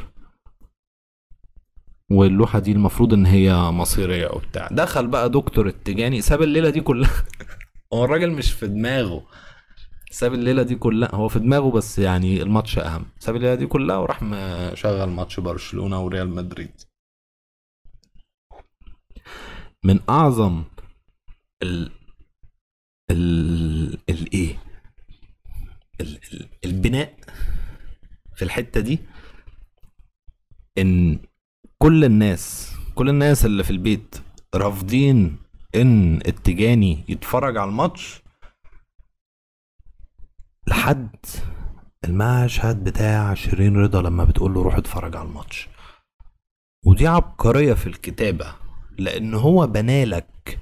واللوحة دي المفروض إن هي مصيرية وبتاع. دخل بقى دكتور التجاني ساب الليلة دي كلها. هو الراجل مش في دماغه. ساب الليلة دي كلها هو في دماغه بس يعني الماتش أهم. ساب الليلة دي كلها وراح مشغل ماتش برشلونة وريال مدريد. من أعظم ال ال الايه ال... ال... البناء في الحتة دي إن كل الناس كل الناس اللي في البيت رافضين إن التجاني يتفرج على الماتش لحد المشهد بتاع شيرين رضا لما بتقول له روح اتفرج على الماتش. ودي عبقرية في الكتابة لأن هو بنالك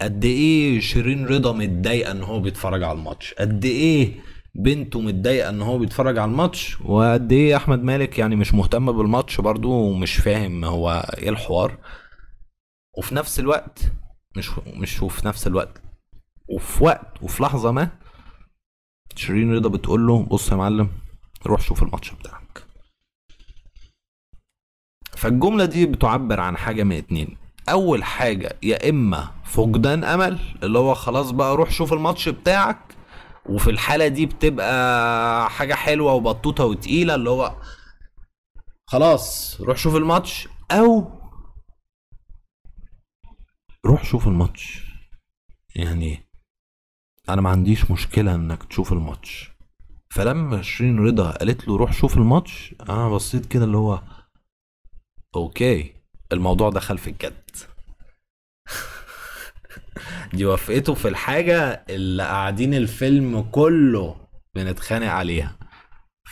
قد إيه شيرين رضا متضايقة إن هو بيتفرج على الماتش قد إيه بنته متضايقة إن هو بيتفرج على الماتش وقد إيه أحمد مالك يعني مش مهتم بالماتش برضو ومش فاهم هو إيه الحوار. وفي نفس الوقت مش مش وفي نفس الوقت وفي وقت وفي لحظة ما شيرين رضا بتقول له بص يا معلم روح شوف الماتش بتاعك. فالجملة دي بتعبر عن حاجة من اتنين. أول حاجة يا إما فقدان أمل اللي هو خلاص بقى روح شوف الماتش بتاعك وفي الحالة دي بتبقى حاجة حلوة وبطوطة وتقيلة اللي هو خلاص روح شوف الماتش أو روح شوف الماتش. يعني أنا ما عنديش مشكلة إنك تشوف الماتش. فلما شيرين رضا قالت له روح شوف الماتش أنا بصيت كده اللي هو أوكي الموضوع دخل في الجد. دي وافقته في الحاجة اللي قاعدين الفيلم كله بنتخانق عليها.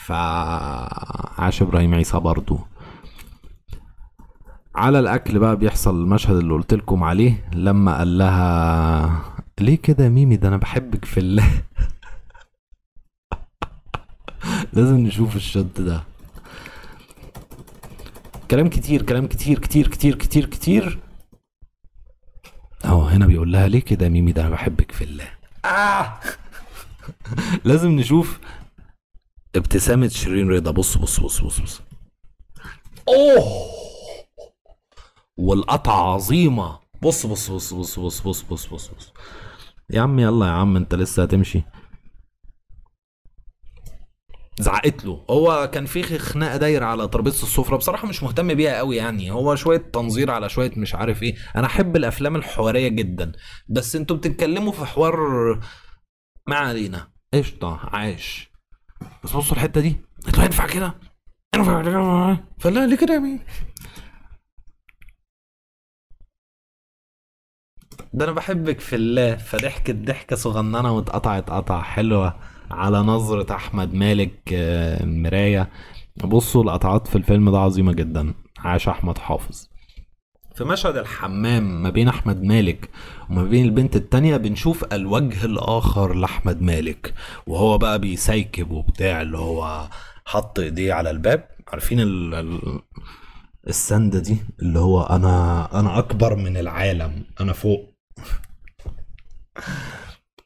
فعاش إبراهيم عيسى برضو. على الأكل بقى بيحصل المشهد اللي قلت لكم عليه لما قال لها ليه كده ميمي؟ ده أنا بحبك في الله. لازم نشوف الشوت ده. كلام كتير كلام كتير كتير كتير كتير كتير. أهو هنا بيقول لها ليه كده ميمي؟ ده أنا بحبك في الله. آه! لازم نشوف ابتسامة شيرين رضا. بص بص بص بص بص. أوه. والقطعة عظيمة. بص بص بص بص بص بص بص بص بص. يا عم يلا يا عم انت لسه هتمشي؟ زعقت له. هو كان في خناقة دايرة على ترابيزة السفرة بصراحة مش مهتم بيها قوي يعني. هو شوية تنظير على شوية مش عارف إيه. أنا أحب الأفلام الحوارية جدا. بس أنتوا بتتكلموا في حوار ما علينا. قشطة عاش. بس بصوا الحتة دي. كده؟ ينفع كده؟ فلا ليه كده يا مين؟ ده أنا بحبك في الله. فضحكت ضحكة صغننة واتقطعت قطع. حلوة. على نظرة أحمد مالك آه، مراية. بصوا القطعات في الفيلم ده عظيمة جدا. عاش أحمد حافظ. في مشهد الحمام ما بين أحمد مالك وما بين البنت التانية بنشوف الوجه الآخر لأحمد مالك وهو بقى بيسيكب وبتاع اللي هو حط إيديه على الباب. عارفين ال... ال... السندة دي؟ اللي هو أنا أنا أكبر من العالم أنا فوق.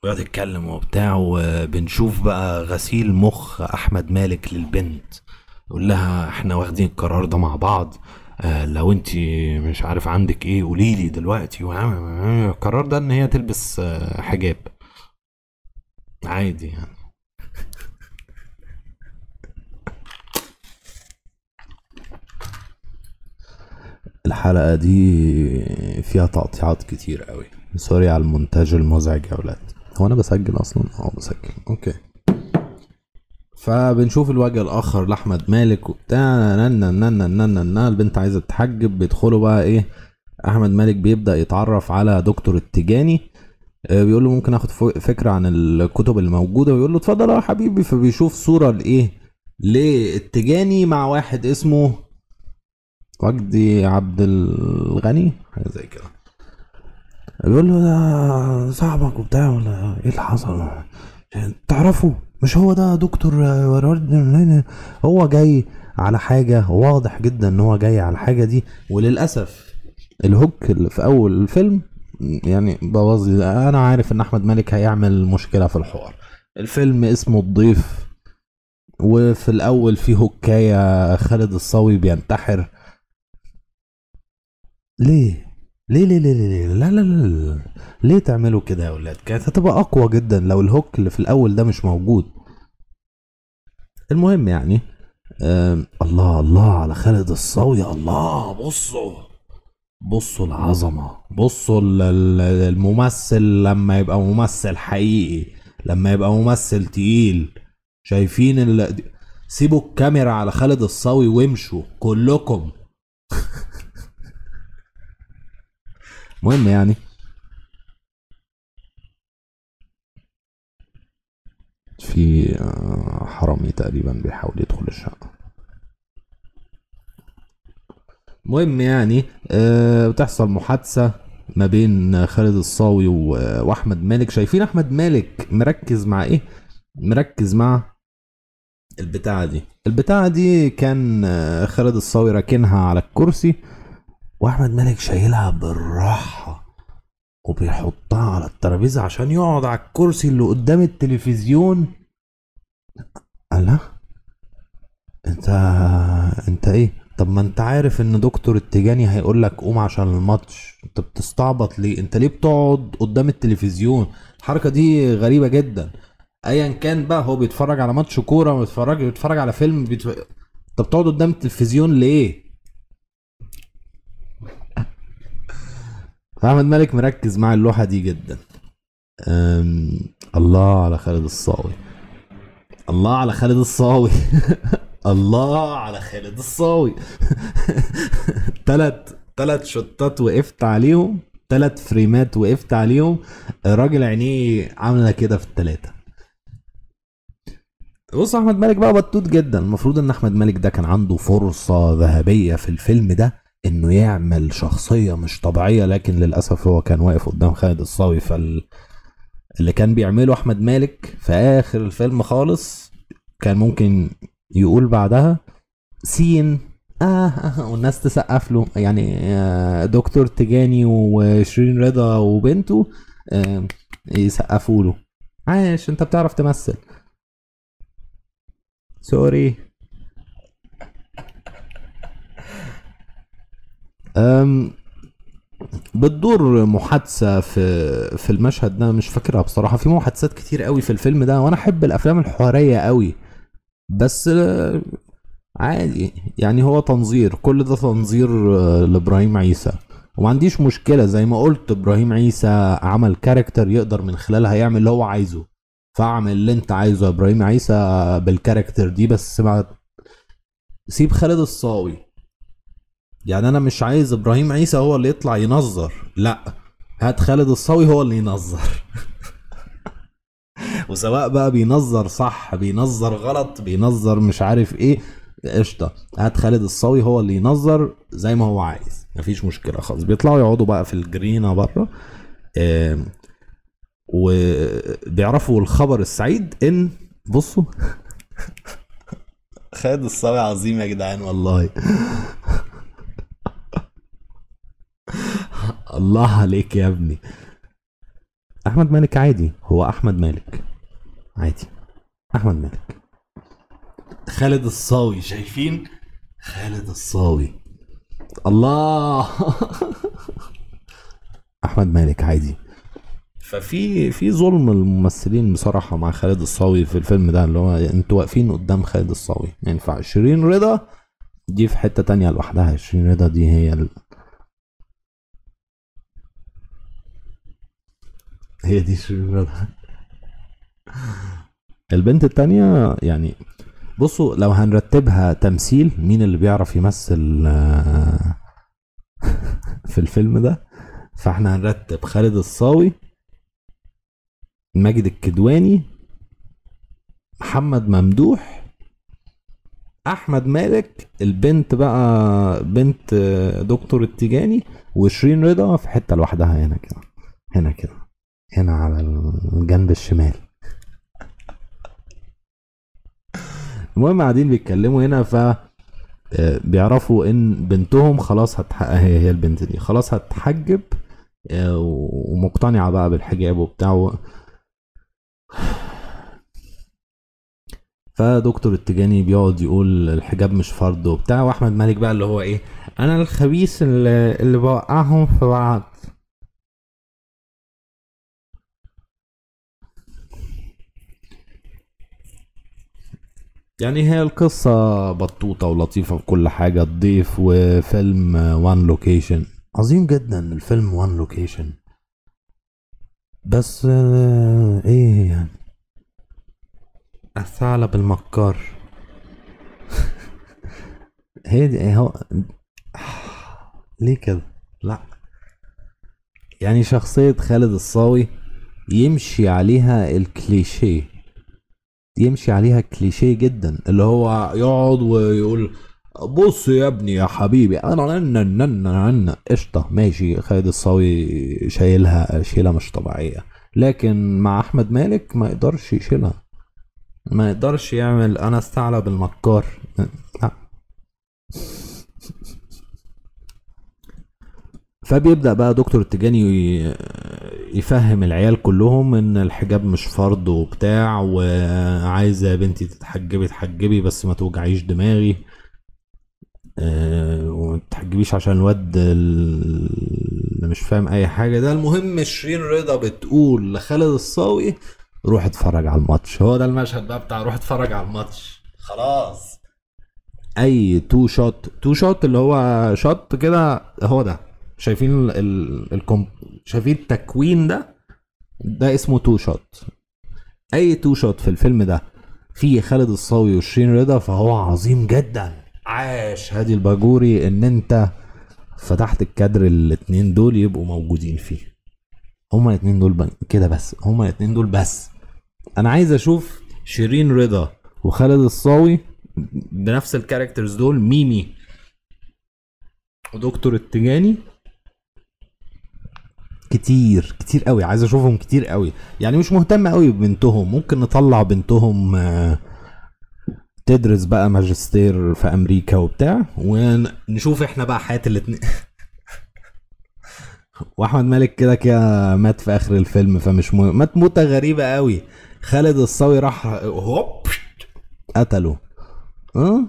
ويقعد يتكلم وبتاع وبنشوف بقى غسيل مخ أحمد مالك للبنت. يقول لها إحنا واخدين القرار ده مع بعض آه لو أنت مش عارف عندك إيه قولي لي دلوقتي. القرار ده إن هي تلبس آه، حجاب. عادي يعني. الحلقة دي فيها تقطيعات كتير قوي. سوري على المونتاج المزعج يا ولاد. هو أنا بسجل أصلا؟ آه بسجل. أوكي. فبنشوف الوجه الآخر لأحمد مالك وبتاع. ننا ننا ننا ننا البنت عايزة تتحجب بيدخلوا بقى إيه؟ أحمد مالك بيبدأ يتعرف على دكتور التجاني. آه، بيقول له ممكن آخد فكرة عن الكتب اللي موجوده ويقول له اتفضل يا حبيبي. فبيشوف صورة لإيه؟ للتجاني مع واحد اسمه وجدي عبد الغني حاجة زي كده. بيقول له ده صاحبك وبتاع ولا إيه اللي حصل؟ تعرفه مش هو ده دكتور ورد هو جاي على حاجة واضح جدا إن هو جاي على حاجة دي. وللأسف الهوك اللي في أول الفيلم يعني بوظ أنا عارف إن أحمد مالك هيعمل مشكلة في الحوار. الفيلم اسمه الضيف وفي الأول فيه هكايه خالد الصاوي بينتحر. ليه؟ ليه ليه ليه ليه لا لا لا, لا. ليه تعملوا كده يا ولاد كانت هتبقى أقوى جدا لو الهوك اللي في الأول ده مش موجود المهم يعني الله الله على خالد الصاوي الله بصوا بصوا العظمة بصوا الممثل لما يبقى ممثل حقيقي لما يبقى ممثل تقيل شايفين. سيبوا الكاميرا على خالد الصاوي وامشوا كلكم المهم يعني. في آه، حرامي تقريبا بيحاول يدخل الشقة. المهم يعني آه، بتحصل محادثة ما بين خالد الصاوي وأحمد مالك. شايفين أحمد مالك مركز مع إيه؟ مركز مع البتاعة دي. البتاعة دي كان آه، خالد الصاوي راكنها على الكرسي. وأحمد مالك شايلها بالراحة وبيحطها على الترابيزة عشان يقعد على الكرسي اللي قدام التلفزيون. الله أنت أنت إيه؟ طب ما أنت عارف إن دكتور التجاني هيقول لك قوم عشان الماتش. أنت بتستعبط ليه؟ أنت ليه بتقعد قدام التلفزيون؟ الحركة دي غريبة جدا. ايا كان بقى هو بيتفرج على ماتش كورة بيتفرج بيتفرج على فيلم بيتف... انت بتقعد قدام التلفزيون ليه؟ فأحمد مالك مركز مع اللوحة دي جدا. أم... الله على خالد الصاوي. الله على خالد الصاوي. الله على خالد الصاوي. تلات تلات شطات وقفت عليهم. تلات فريمات وقفت عليهم. الراجل عينيه عاملة كده في التلاتة. بص أحمد مالك بقى بطوط جدا. المفروض إن أحمد مالك ده كان عنده فرصة ذهبية في الفيلم ده. إنه يعمل شخصية مش طبيعية لكن للأسف هو كان واقف قدام خالد الصاوي فال اللي كان بيعمله أحمد مالك في آخر الفيلم خالص كان ممكن يقول بعدها سين آه, آه والناس تسقف له. يعني آه دكتور تجاني وشيرين رضا وبنته آه يسقفوا له. عاش أنت بتعرف تمثل. سوري. بتدور محادثة في في المشهد ده مش فاكرها بصراحة. في محادثات كتير قوي في الفيلم ده وأنا أحب الأفلام الحوارية قوي. بس عادي يعني هو تنظير كل ده تنظير لإبراهيم عيسى. وما عنديش مشكلة زي ما قلت إبراهيم عيسى عمل character يقدر من خلالها يعمل اللي هو عايزه. فاعمل اللي أنت عايزه يا إبراهيم عيسى بال character دي بس سيب خالد الصاوي. يعني أنا مش عايز إبراهيم عيسى هو اللي يطلع ينظر لأ هات خالد الصاوي هو اللي ينظر. وسواء بقى بينظر صح بينظر غلط بينظر مش عارف إيه قشطة هات خالد الصاوي هو اللي ينظر زي ما هو عايز مفيش مشكلة خالص. بيطلعوا يقعدوا بقى في الجرينة بره وبيعرفوا الخبر السعيد إن بصوا خالد الصاوي عظيم يا جدعان والله. الله عليك يا ابني. أحمد مالك عادي. هو أحمد مالك. عادي. أحمد مالك. خالد الصاوي شايفين؟ خالد الصاوي. الله. أحمد مالك عادي. ففي في ظلم الممثلين بصراحة مع خالد الصاوي في الفيلم ده اللي هو أنتوا واقفين قدام خالد الصاوي. ما ينفعش. شيرين رضا دي في حتة تانية لوحدها. شيرين رضا دي هي هي دي رضا البنت التانية يعني بصوا لو هنرتبها تمثيل مين اللي بيعرف يمثل آه، في الفيلم ده؟ فاحنا هنرتب خالد الصاوي ماجد الكدواني محمد ممدوح أحمد مالك البنت بقى بنت دكتور التجاني وشيرين رضا في حتة لوحدها هنا كده هنا كده. هنا على الجنب الشمال. المهم قاعدين بيتكلموا هنا ف آه، بيعرفوا إن بنتهم خلاص هتحقق هي هي البنت دي. خلاص هتحجب آه، ومقتنعة بقى بالحجاب وبتاع فدكتور التجاني بيقعد يقول الحجاب مش فرض وبتاع وأحمد مالك بقى اللي هو إيه أنا الخبيث اللي, اللي بوقعهم في بعض. يعني هي القصة بطوطة ولطيفة في كل حاجة الضيف وفيلم وان لوكيشن عظيم جدا الفيلم one location بس آه، إيه يعني؟ الثعلب المكار هي دي هو ليه كده؟ لا. يعني شخصية خالد الصاوي يمشي عليها الكليشيه. يمشي عليها كليشيه جدا اللي هو يقعد ويقول بص يا ابني يا حبيبي أنا نن نن نن قشطة ماشي خالد الصاوي شايلها شيله مش طبيعية. لكن مع أحمد مالك ما يقدرش يشيلها. ما يقدرش يعمل أنا استعلب المكار لا فبيبدأ بقى دكتور التجاني يفهم العيال كلهم إن الحجاب مش فرض وبتاع وعايزة يا بنتي تتحجبي تحجبي بس ما توجعيش دماغي. أه عشان الواد اللي مش فاهم أي حاجة. ده المهم شيرين رضا بتقول لخالد الصاوي روح اتفرج على الماتش. هو ده المشهد بقى بتاع روح اتفرج على الماتش. خلاص. أي two shot two shot اللي هو shot كده هو ده. شايفين ال ال ال com... شايفين التكوين ده ده اسمه two shot أي two shot في الفيلم ده فيه خالد الصاوي وشيرين رضا فهو عظيم جدا. عاش هادي الباجوري إن أنت فتحت الكادر الاتنين دول يبقوا موجودين فيه. هما الاتنين دول كده بس هما الاتنين دول بس. أنا عايز أشوف شيرين رضا وخالد الصاوي بنفس الكاركترز دول ميمي. ودكتور التجاني كتير كتير قوي عايز أشوفهم كتير قوي. يعني مش مهتم قوي ببنتهم ممكن نطلع بنتهم آه، تدرس بقى ماجستير في أمريكا وبتاع ونشوف إحنا بقى حياة الاتنين. وأحمد مالك كده كده مات في آخر الفيلم فمش مهم. مات موتة غريبة قوي. خالد الصاوي راح هوب قتله. أه؟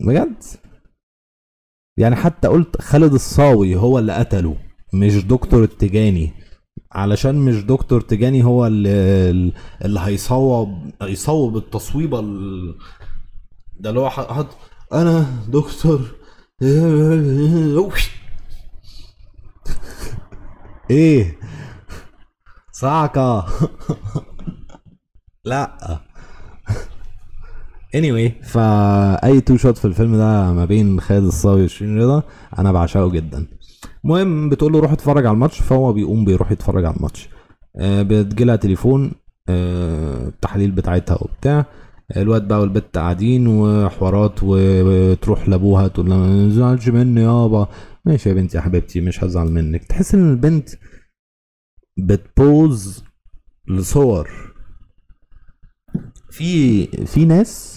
بجد؟ يعني حتى قلت خالد الصاوي هو اللي قتله مش دكتور التجاني علشان مش دكتور تجاني هو اللي اللي هيصوب هيصوب التصويبه ده اللي هو حط أنا دكتور. إيه؟ صعقة لا. Anyway. فأي two shot في الفيلم ده ما بين خالد الصاوي وشيرين رضا أنا بعشقه جدا. المهم بتقول له روح اتفرج على الماتش فهو بيقوم بيروح يتفرج على الماتش. آه بتجيلها تليفون آه التحاليل بتاعتها وبتاع. الواد بقى والبت قاعدين وحوارات وتروح لأبوها تقول له ما تزعلش مني يابا. ماشي يا بنتي يا حبيبتي مش هزعل منك. تحس إن البنت بتبوز لصور في في ناس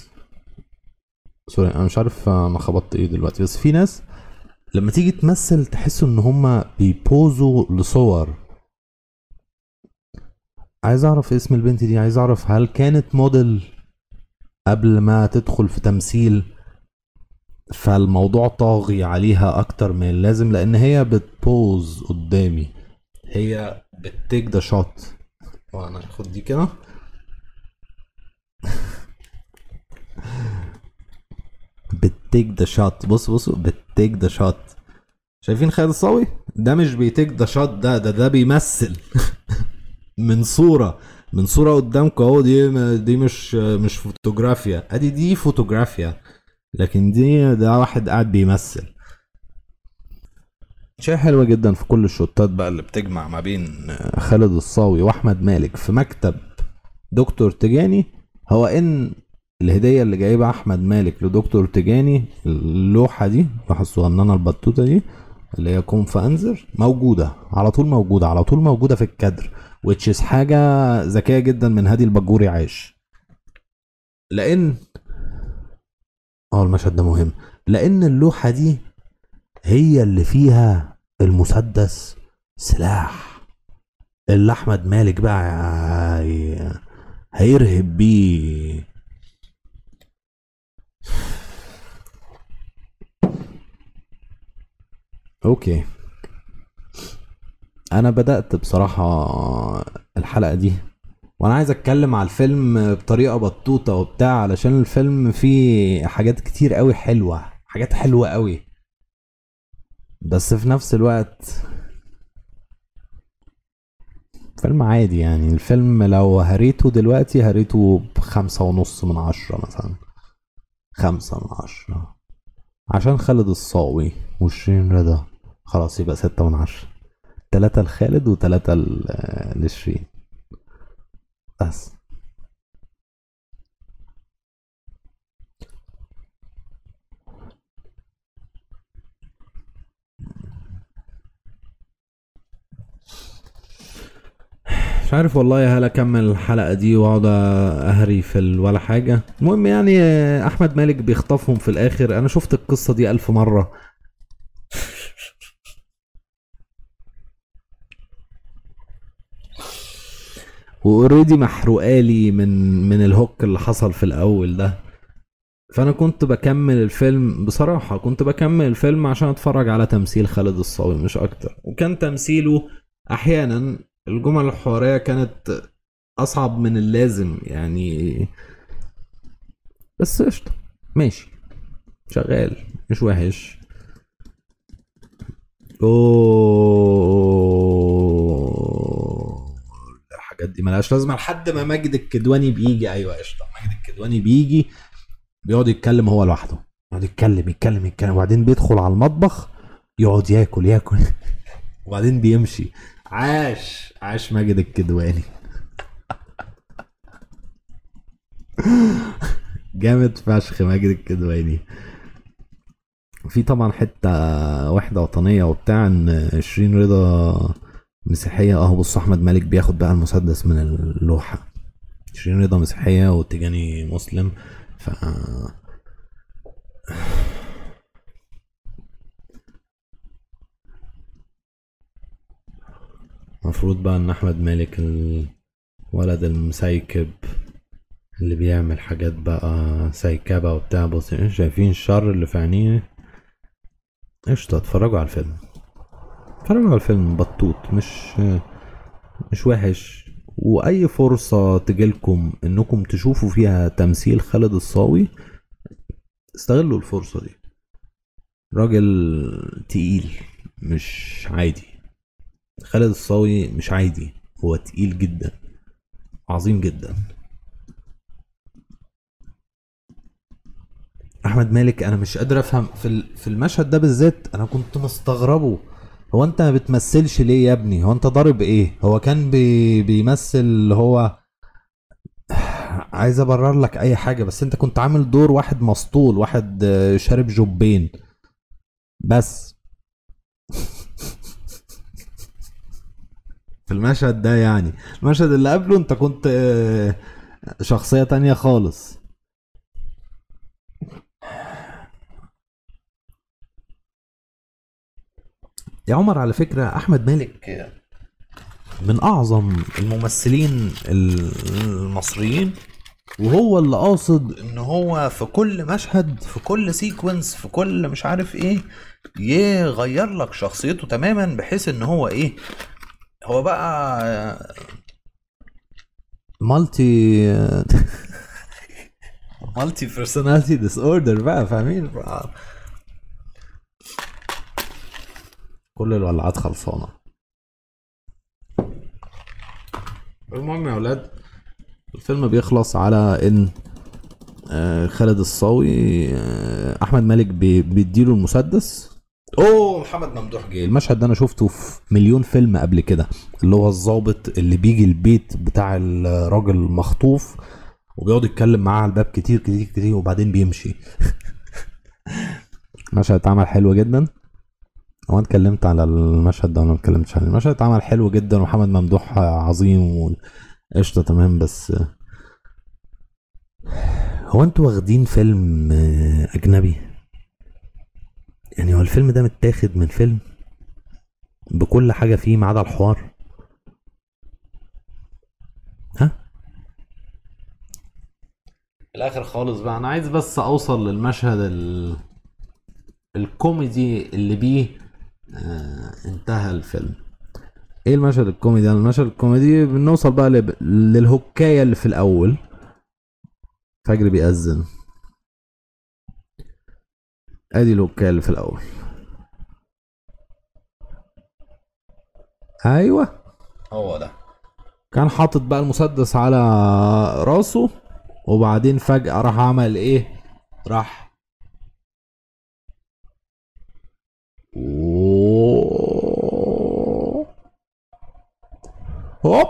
سوري أنا مش عارف أنا خبطت إيه دلوقتي. بس في ناس لما تيجي تمثل تحسوا إن هما بيبوزوا لصور. عايز أعرف اسم البنت دي عايز أعرف هل كانت موديل قبل ما تدخل في تمثيل؟ فالموضوع طاغي عليها أكتر من اللازم لأن هي بت pose قدامي. هي بت take the shot وأنا اخد دي كده. بت take the shot. بص بص بت take the shot. شايفين خالد الصاوي؟ ده مش بي take the shot ده ده ده بيمثل. من صورة من صورة قدامكم أهو دي دي مش مش فوتوغرافيا. أدي دي فوتوغرافيا لكن دي ده واحد قاعد بيمثل. شيء حلوة جدا في كل الشوتات بقى اللي بتجمع ما بين خالد الصاوي وأحمد مالك في مكتب دكتور تجاني. هو إن الهدية اللي جايبها أحمد مالك لدكتور تجاني اللوحة دي اللوحة الصغننة البطوطة دي؟ اللي هي كون فانزر موجودة على طول موجودة على طول موجودة في الكادر is حاجة ذكية جدا من هادي البجوري عايش. لأن آه المشهد ده مهم. لأن اللوحة دي هي اللي فيها المسدس سلاح. اللي أحمد مالك بقى هي- هيرهب بيه. أوكي. أنا بدأت بصراحة الحلقة دي وأنا عايز أتكلم على الفيلم بطريقة بطوطة وبتاع علشان الفيلم فيه حاجات كتير قوي حلوة حاجات حلوة قوي بس في نفس الوقت فيلم عادي يعني. الفيلم لو هريته دلوقتي هريته بخمسة ونص من عشرة مثلا. خمسة من عشرة. عشان خالد الصاوي وشيرين رضا. خلاص يبقى ستة من عشرة تلاتة لخالد وتلاتة ل- لشيرين. بس. مش عارف والله هل أكمل الحلقة دي وأقعد أهري في ولا حاجة. المهم يعني آه، أحمد مالك بيخطفهم في الآخر. أنا شفت القصة دي ألف مرة. وأوريدي محروقالي من من الهوك اللي حصل في الأول ده. فأنا كنت بكمل الفيلم بصراحة كنت بكمل الفيلم عشان أتفرج على تمثيل خالد الصاوي مش أكتر. وكان تمثيله أحيانا الجمل الحوارية كانت أصعب من اللازم يعني. بس قشطة ماشي. شغال مش وحش. أوه. الحاجات دي ملهاش لازمة لحد ما ماجد الكدواني بيجي. أيوه قشطة ماجد الكدواني بيجي بيقعد يتكلم هو لوحده. يقعد يتكلم يتكلم يتكلم وبعدين بيدخل على المطبخ يقعد ياكل ياكل. وبعدين بيمشي. عاش عاش ماجد الكدواني. جامد فشخ ماجد الكدواني. في طبعا حتة وحده وطنية وبتاع إن شيرين رضا مسيحية. آه بص أحمد مالك بياخد بقى المسدس من اللوحة. شيرين رضا مسيحية وتجاني مسلم. ف المفروض بقى إن أحمد مالك الولد المسيكب اللي بيعمل حاجات بقى سيكبة وبتاع. بص شايفين الشر اللي في عينيه. قشطة اتفرجوا على الفيلم. اتفرجوا على الفيلم بطوط مش مش وحش. وأي فرصة تجيلكم إنكم تشوفوا فيها تمثيل خالد الصاوي استغلوا الفرصة دي. راجل تقيل مش عادي. خالد الصاوي مش عادي هو تقيل جدا عظيم جدا. أحمد مالك أنا مش قادر أفهم في في المشهد ده بالذات أنا كنت مستغربه. هو انت ما بتمثلش ليه يا ابني؟ هو انت ضارب إيه؟ هو كان بي بيمثل هو عايز ابرر لك اي حاجة بس انت كنت عامل دور واحد مسطول واحد آه، شارب جوبين. بس. في المشهد ده يعني. المشهد اللي قبله انت كنت آه، شخصية تانية خالص. يا عمر على فكرة أحمد مالك من أعظم الممثلين المصريين وهو اللي قاصد إن هو في كل مشهد في كل سيكونس في كل مش عارف إيه يغير لك شخصيته تماما بحيث إن هو إيه هو بقى multi multi personality disorder بقى فاهمين بقى. كل الولعات خلصانة. المهم يا أولاد الفيلم بيخلص على إن آه، خالد الصاوي آه، أحمد مالك بي- بيديله المسدس. أوه محمد ممدوح جه. المشهد ده أنا شفته في مليون فيلم قبل كده اللي هو الضابط اللي بيجي البيت بتاع الراجل المخطوف وبيقعد يتكلم معاه على الباب كتير كتير كتير وبعدين بيمشي. المشهد اتعمل حلو جدا. أنا اتكلمت على المشهد ده ولا ما اتكلمتش عليه. المشهد اتعمل حلو جدا ومحمد ممدوح عظيم قشطة تمام بس هو أنتوا واخدين فيلم أجنبي؟ يعني هو الفيلم ده متاخد من فيلم بكل حاجة فيه ما عدا الحوار؟ ها؟ الآخر خالص بقى أنا عايز بس أوصل للمشهد ال... الكوميدي اللي بيه. آه انتهى الفيلم. إيه المشهد الكوميدي؟ المشهد الكوميدي بنوصل بقى. للهكايه اللي في الأول. فجر بيأذن. أدي الهكايه اللي في الأول. أيوه. هو ده. كان حاطط بقى المسدس على راسه وبعدين فجأة راح عمل إيه؟ راح هوب.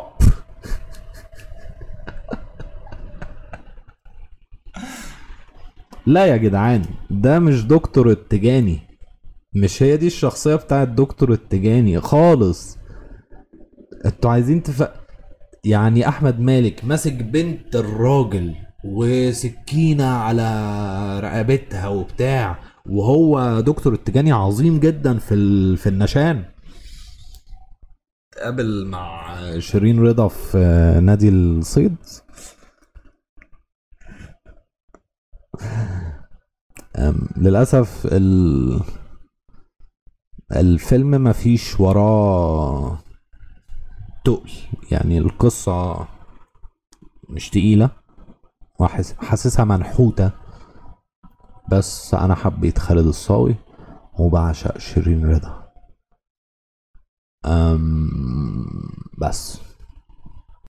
لا يا جدعان ده مش دكتور التجاني. مش هي دي الشخصية بتاعت دكتور التجاني خالص. أنتوا عايزين تف... يعني أحمد مالك ماسك بنت الراجل وسكينة على رقبتها وبتاع وهو دكتور التجاني عظيم جدا في ال... في النشان. قابل مع شيرين رضا في نادي الصيد. أم، للأسف ال... الفيلم ما فيش وراه تقل. يعني القصة مش تقيلة وحس- حاسسها منحوتة. بس أنا حبيت خالد الصاوي وبعشق شيرين رضا. أم بس